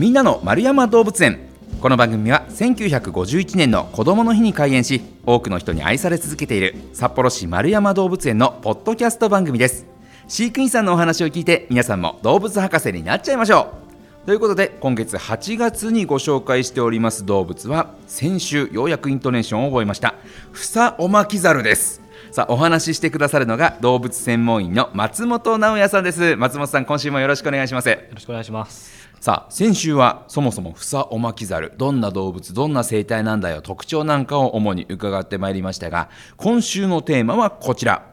みんなの丸山動物園。この番組は1951年の子どもの日に開園し多くの人に愛され続けている札幌市丸山動物園のポッドキャスト番組です。飼育員さんのお話を聞いて皆さんも動物博士になっちゃいましょう。ということで今月8月にご紹介しております動物は先週ようやくイントネーションを覚えました。フサオマキザルです。さあお話ししてくださるのが動物専門員の松本直也さんです。松本さん今週もよろしくお願いします。よろしくお願いします。さあ先週はそもそもフサオマキザルどんな動物どんな生態なんだよ特徴なんかを主に伺ってまいりましたが今週のテーマはこちら。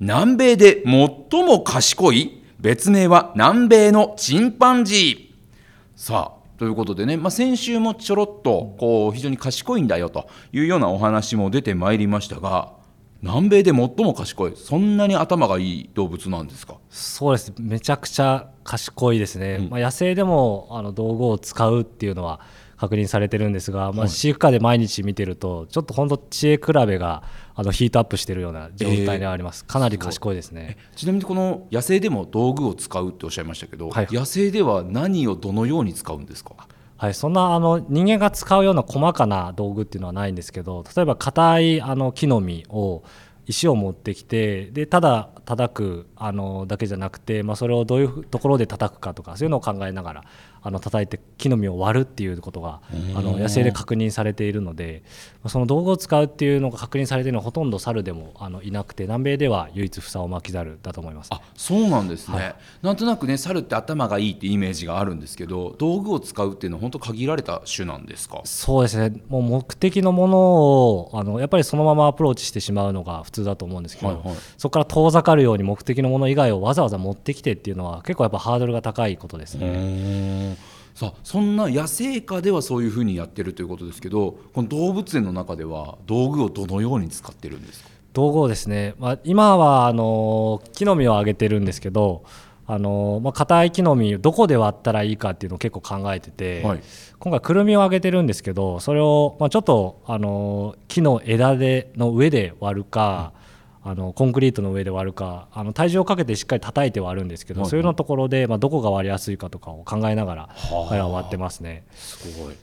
南米で最も賢い別名は南米のチンパンジー。さあということでね、まあ、先週もちょろっとこう非常に賢いんだよというようなお話も出てまいりましたが南米で最も賢いそんなに頭がいい動物なんですか？そうですめちゃくちゃ賢いですね、うん、まあ、野生でもあの道具を使うっていうのは確認されてるんですが、まあ、飼育下で毎日見てるとちょっと本当知恵比べがあのヒートアップしているような状態にあります、えー、かなり賢いですね。ちなみにこの野生でも道具を使うっておっしゃいましたけど、はい、野生では何をどのように使うんですか？はい、そんなあの人間が使うような細かな道具っていうのはないんですけど例えば硬いあの木の実を石を持ってきてでただ叩くあのだけじゃなくて、まあ、それをどういうところで叩くかとかそういうのを考えながらあの叩いて木の実を割るっていうことがあの野生で確認されているのでその道具を使うっていうのが確認されているのはほとんど猿でもあのいなくて南米では唯一フサオマキザルだと思います、ね、あそうなんですね、はい、なんとなくね猿って頭がいいってイメージがあるんですけど道具を使うっていうのは本当限られた種なんですか？そうですね。もう目的のものをあのやっぱりそのままアプローチしてしまうのが普通だと思うんですけど、はいはい、そこから遠ざかるように目的のもの以外をわざわざ持ってきてっていうのは結構やっぱハードルが高いことですね。さあそんな野生下ではそういうふうにやってるということですけどこの動物園の中では道具をどのように使ってるんですか？道具をですね、まあ、今はあの木の実をあげてるんですけどあのまあ、硬い木の実どこで割ったらいいかっていうのを結構考えてて、はい、今回くるみをあげてるんですけどそれを、まあ、ちょっとあの木の枝での上で割るか、あのコンクリートの上で割るかあの体重をかけてしっかり叩いて割るんですけど、はい、そういうのところで、まあ、どこが割りやすいかとかを考えながら彼は割ってますね。すごい、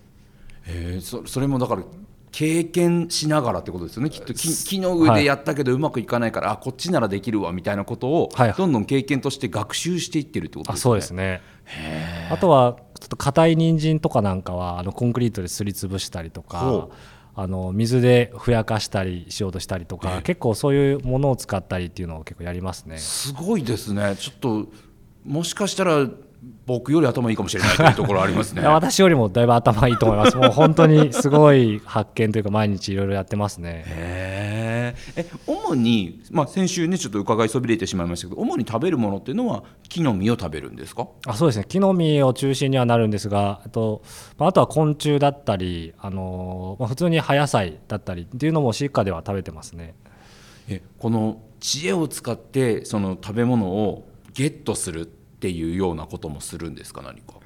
えー、そそれもだから経験しながらってことですよねきっと。木木の上でやったけどうまくいかないから、はい、あこっちならできるわみたいなことを、どんどん経験として学習していってるってことですね。そうですね。あとはちょっと硬い人参とかなんかはあのコンクリートですりつぶしたりとか。あの水でふやかしたりしようとしたりとか、結構そういうものを使ったりっていうのを結構やりますね。すごいですね。ちょっともしかしたら僕より頭いいかもしれないというところありますね。私よりもだいぶ頭いいと思います。もう本当にすごい発見というか毎日いろいろやってますね。へえ主に、まあ、先週ねちょっと伺いそびれてしまいましたけど主に食べるものっていうのは木の実を食べるんですか？あそうですね。木の実を中心にはなるんですがあと,、まあ、あとは昆虫だったり、あのまあ、普通に葉野菜だったりっていうのも飼育下では食べてますね。えこの知恵を使ってその食べ物をゲットするっていうようなこともするんですか？何か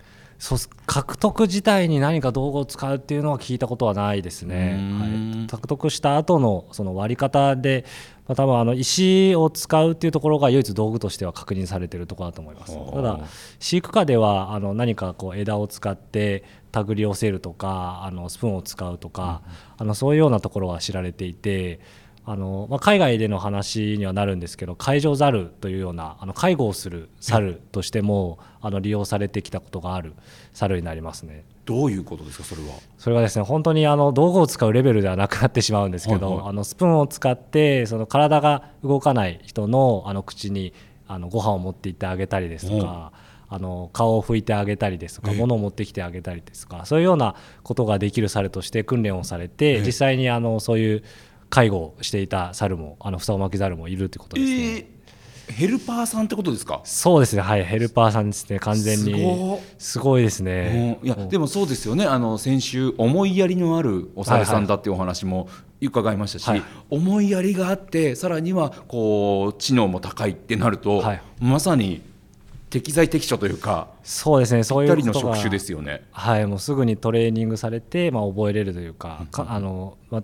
そう獲得自体に何か道具を使うっていうのは聞いたことはないですね。はい、獲得した後のその割り方で、まあ、多分あの石を使うっていうところが唯一道具としては確認されているところだと思います。ただ飼育下ではあの何かこう枝を使って手繰り寄せるとかあのスプーンを使うとか、うん、あのそういうようなところは知られていて。あのまあ、海外での話にはなるんですけど介助ザルというようなあの介護をする猿としてもあの利用されてきたことがある猿になりますね。どういうことですかそれは？それはですね本当にあの道具を使うレベルではなくなってしまうんですけど、はいはい、あのスプーンを使ってその体が動かない人のあの口にあのご飯を持って行ってあげたりですとか。あの顔を拭いてあげたりですとか物を持ってきてあげたりですとかそういうようなことができる猿として訓練をされて実際にあのそういう介護をしていた猿もあのふさおまき猿もいるということですね。えーヘルパーさんってことですか？そうですね。はい、ヘルパーさんですね。完全に。すごいですね。いや、でもそうですよね。あの先週思いやりのあるお猿さんだっていうお話も伺いましたし、はいはい、思いやりがあって、さらにはこう知能も高いってなると、はい、まさに適材適所というか。そうですね。そういうの職種ですよね。はい、もうすぐにトレーニングされて、まあ覚えれるというか、かあのまあ。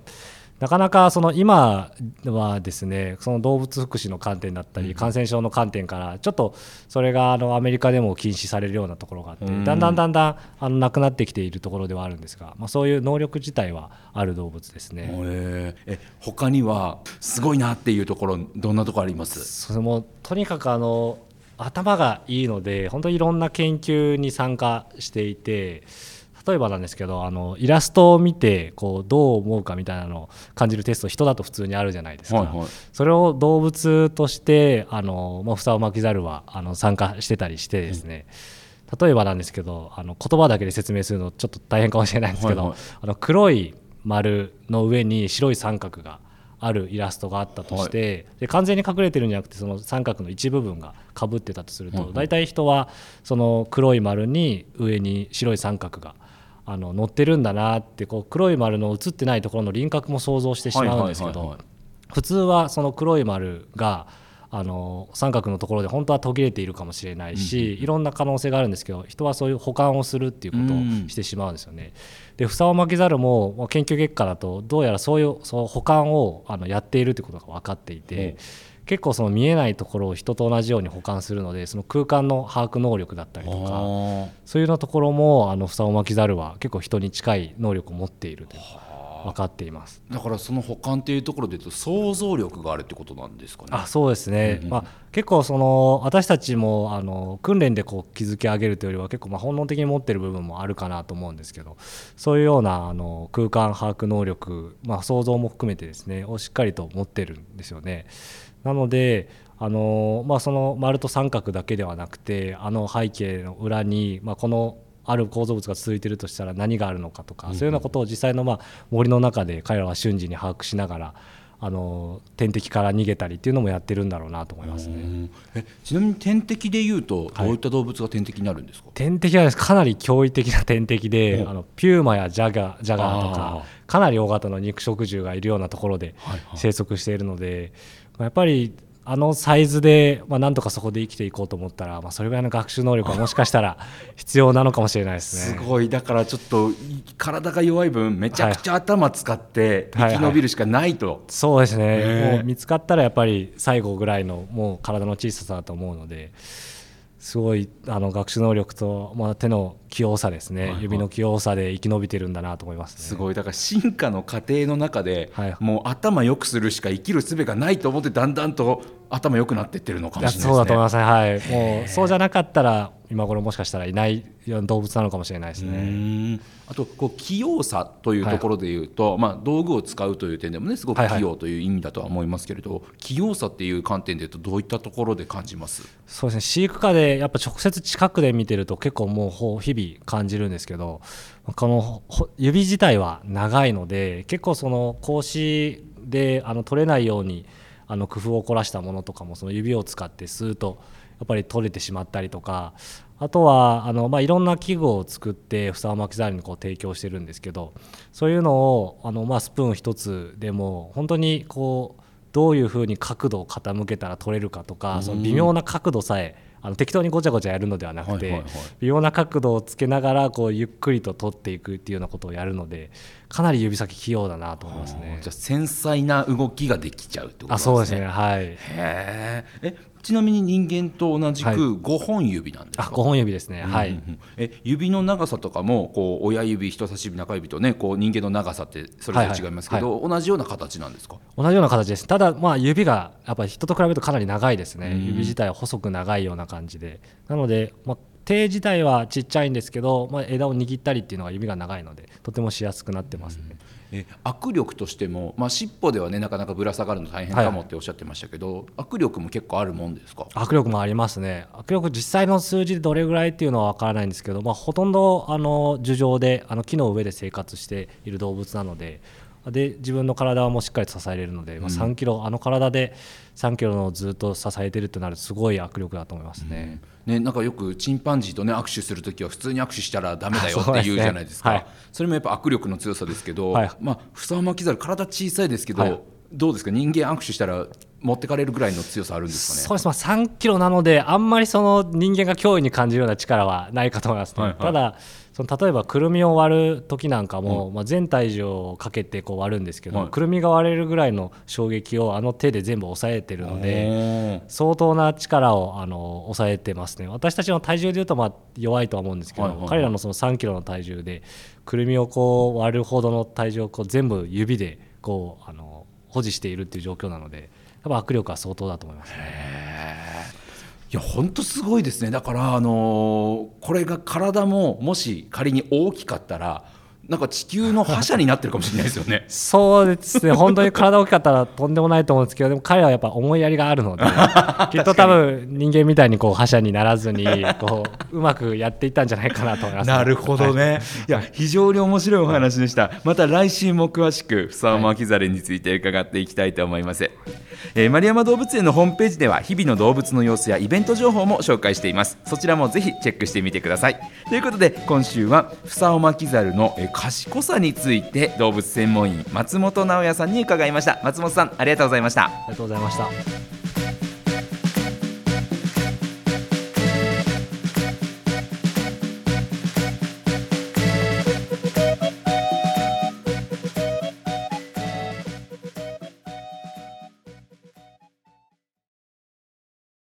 なかなかその今はですねその動物福祉の観点だったり感染症の観点からちょっとそれがあのアメリカでも禁止されるようなところがあってだんだんだんだんあのなくなってきているところではあるんですが、まあ、そういう能力自体はある動物ですね。ええ他にはすごいなっていうところどんなところあります？それもとにかくあの頭がいいので本当にいろんな研究に参加していて。例えばなんですけどあのイラストを見てこうどう思うかみたいなのを感じるテスト人だと普通にあるじゃないですか、はいはい、それを動物としてあの、まあ、房を巻きざるはあの参加してたりしてですね、うん、例えばなんですけどあの言葉だけで説明するのちょっと大変かもしれないんですけど、はいはい、あの黒い丸の上に白い三角があるイラストがあったとして、はい、で完全に隠れてるんじゃなくてその三角の一部分がかぶってたとすると、大体人はその黒い丸に上に白い三角があの乗ってるんだなってこう黒い丸の映ってないところの輪郭も想像してしまうんですけど普通はその黒い丸があの三角のところで本当は途切れているかもしれないし、うん、いろんな可能性があるんですけど人はそういう保管をするっていうことをしてしまうんですよね。で房を巻きざるも研究結果だとどうやらそういうその保管をあのやっているということが分かっていて。うん結構その見えないところを人と同じように保管するのでその空間の把握能力だったりとかそういうようなところもあの房を巻きざるは結構人に近い能力を持っていると分かっています。だからその保管っていうところでいうと想像力があるってことなんですかね。あそうですね、まあ、結構その私たちもあの訓練でこう築き上げるというよりは結構まあ本能的に持ってる部分もあるかなと思うんですけどそういうようなあの空間把握能力、まあ、想像も含めてですねをしっかりと持ってるんですよね。なのであのまあ、その丸と三角だけではなくてあの背景の裏に、まあ、このある構造物が続いているとしたら何があるのかとか、そういうようなことを実際のまあ森の中で彼らは瞬時に把握しながらあの天敵から逃げたりっていうのもやってるんだろうなと思いますね。えちなみに天敵でいうとどういった動物が天敵になるんですか、はい、天敵はかなり驚異的な天敵で、あのピューマやジャガジャガーとかかなり大型の肉食獣がいるようなところで生息しているので、はいはいやっぱりあのサイズで、まあ、なんとかそこで生きていこうと思ったら、まあ、それぐらいの学習能力はもしかしたら 必要なのかもしれないですね。すごい。だからちょっと体が弱い分めちゃくちゃ頭使って生き延びるしかないと、はいはいはい、そうですね、もう見つかったらやっぱり最後ぐらいのもう体の小ささだと思うので。すごいあの学習能力と、まあ、手の器用さですね、はいはい、指の器用さで生き延びてるんだなと思います、ね、すごい。だから進化の過程の中で、はい、もう頭良くするしか生きる術がないと思ってだんだんと頭良くなっていってるのかもしれないですね。そうだと思いますね、はい、もうそうじゃなかったら今頃もしかしたらいない動物なのかもしれないですね。あとこう器用さというところでいうと、はい、まあ、道具を使うという点でもねすごく器用という意味だとは思いますけれど、はいはい、器用さっていう観点でいうとどういったところで感じます？そうですね。飼育下でやっぱ直接近くで見てると結構もう日々感じるんですけどこの指自体は長いので結構その格子であの取れないようにあの工夫を凝らしたものとかもその指を使ってスーッとやっぱり取れてしまったりとかあとはあの、まあ、いろんな器具を作って房巻きザルにこう提供してるんですけどそういうのをあの、まあ、スプーン一つでも本当にこうどういうふうに角度を傾けたら取れるかとかその微妙な角度さえあの適当にごちゃごちゃやるのではなくて、微妙な角度をつけながらこうゆっくりと取っていくっていうようなことをやるのでかなり指先器用だなと思いますね。じゃ繊細な動きができちゃうってことですね。あそうですねはい。へえちなみに人間と同じく5本指なんですか、はい、あ5本指ですね、はい、うんうん、え指の長さとかもこう親指人差し指中指とねこう人間の長さってそれぞれ違いますけど、はいはい、同じような形なんですか？同じような形です。ただまあ指がやっぱり人と比べるとかなり長いですね、指自体は細く長いような感じで。なので、まあ、手自体はちっちゃいんですけど、まあ、枝を握ったりっていうのは指が長いのでとてもしやすくなってますね、うんえ握力としても、まあ、尻尾ではねなかなかぶら下がるの大変かもっておっしゃってましたけど、はい、握力も結構あるもんですか？握力もありますね。握力実際の数字でどれぐらいっていうのは分からないんですけど、まあ、ほとんどあの樹上であの木の上で生活している動物なのでで自分の体もしっかりと支えれるので、まあ、3キロ、あの体で3キロのずっと支えてるとなるとすごい握力だと思いますね。うん、ねなんかよくチンパンジーとね握手する時は普通に握手したらだめだよって言うじゃないですか。そ、ねはい、それもやっぱ握力の強さですけど、はい、まあふさまきざる体小さいですけど、はい、どうですか？人間握手したら持ってかれるぐらいの強さあるんですかね？そうです、まあ、3キロなので、あんまりその人間が脅威に感じるような力はないかと思いますね。はいはい。ただその例えばくるみを割る時なんかも、まあ、全体重をかけてこう割るんですけど、はい。くるみが割れるぐらいの衝撃をあの手で全部抑えてるので相当な力をあの抑えてますね。私たちの体重でいうとまあ弱いとは思うんですけど、はいはいはい。彼らのその3キロの体重でくるみをこう割るほどの体重をこう全部指でこうあの保持しているっていう状況なのでやっぱ握力は相当だと思いますね。いや本当すごいですね。だからあのーこれが体ももし仮に大きかったらなんか地球の覇者になってるかもしれないですよね。そうですね、本当に体大きかったらとんでもないと思うんですけど、でも彼はやっぱ思いやりがあるので、きっと多分人間みたいにこう覇者にならずにこう、うまくやっていったんじゃないかなと思います、なるほどね、い、や非常に面白いお話でした。また来週も詳しくフサオマキザルについて伺っていきたいと思います、えー丸山動物園のホームページでは日々の動物の様子やイベント情報も紹介しています。そちらもぜひチェックしてみてください。ということで今週はフサオマキザルのえ賢さについて動物専門員松本直也さんに伺いました。松本さんありがとうございました。ありがとうございました。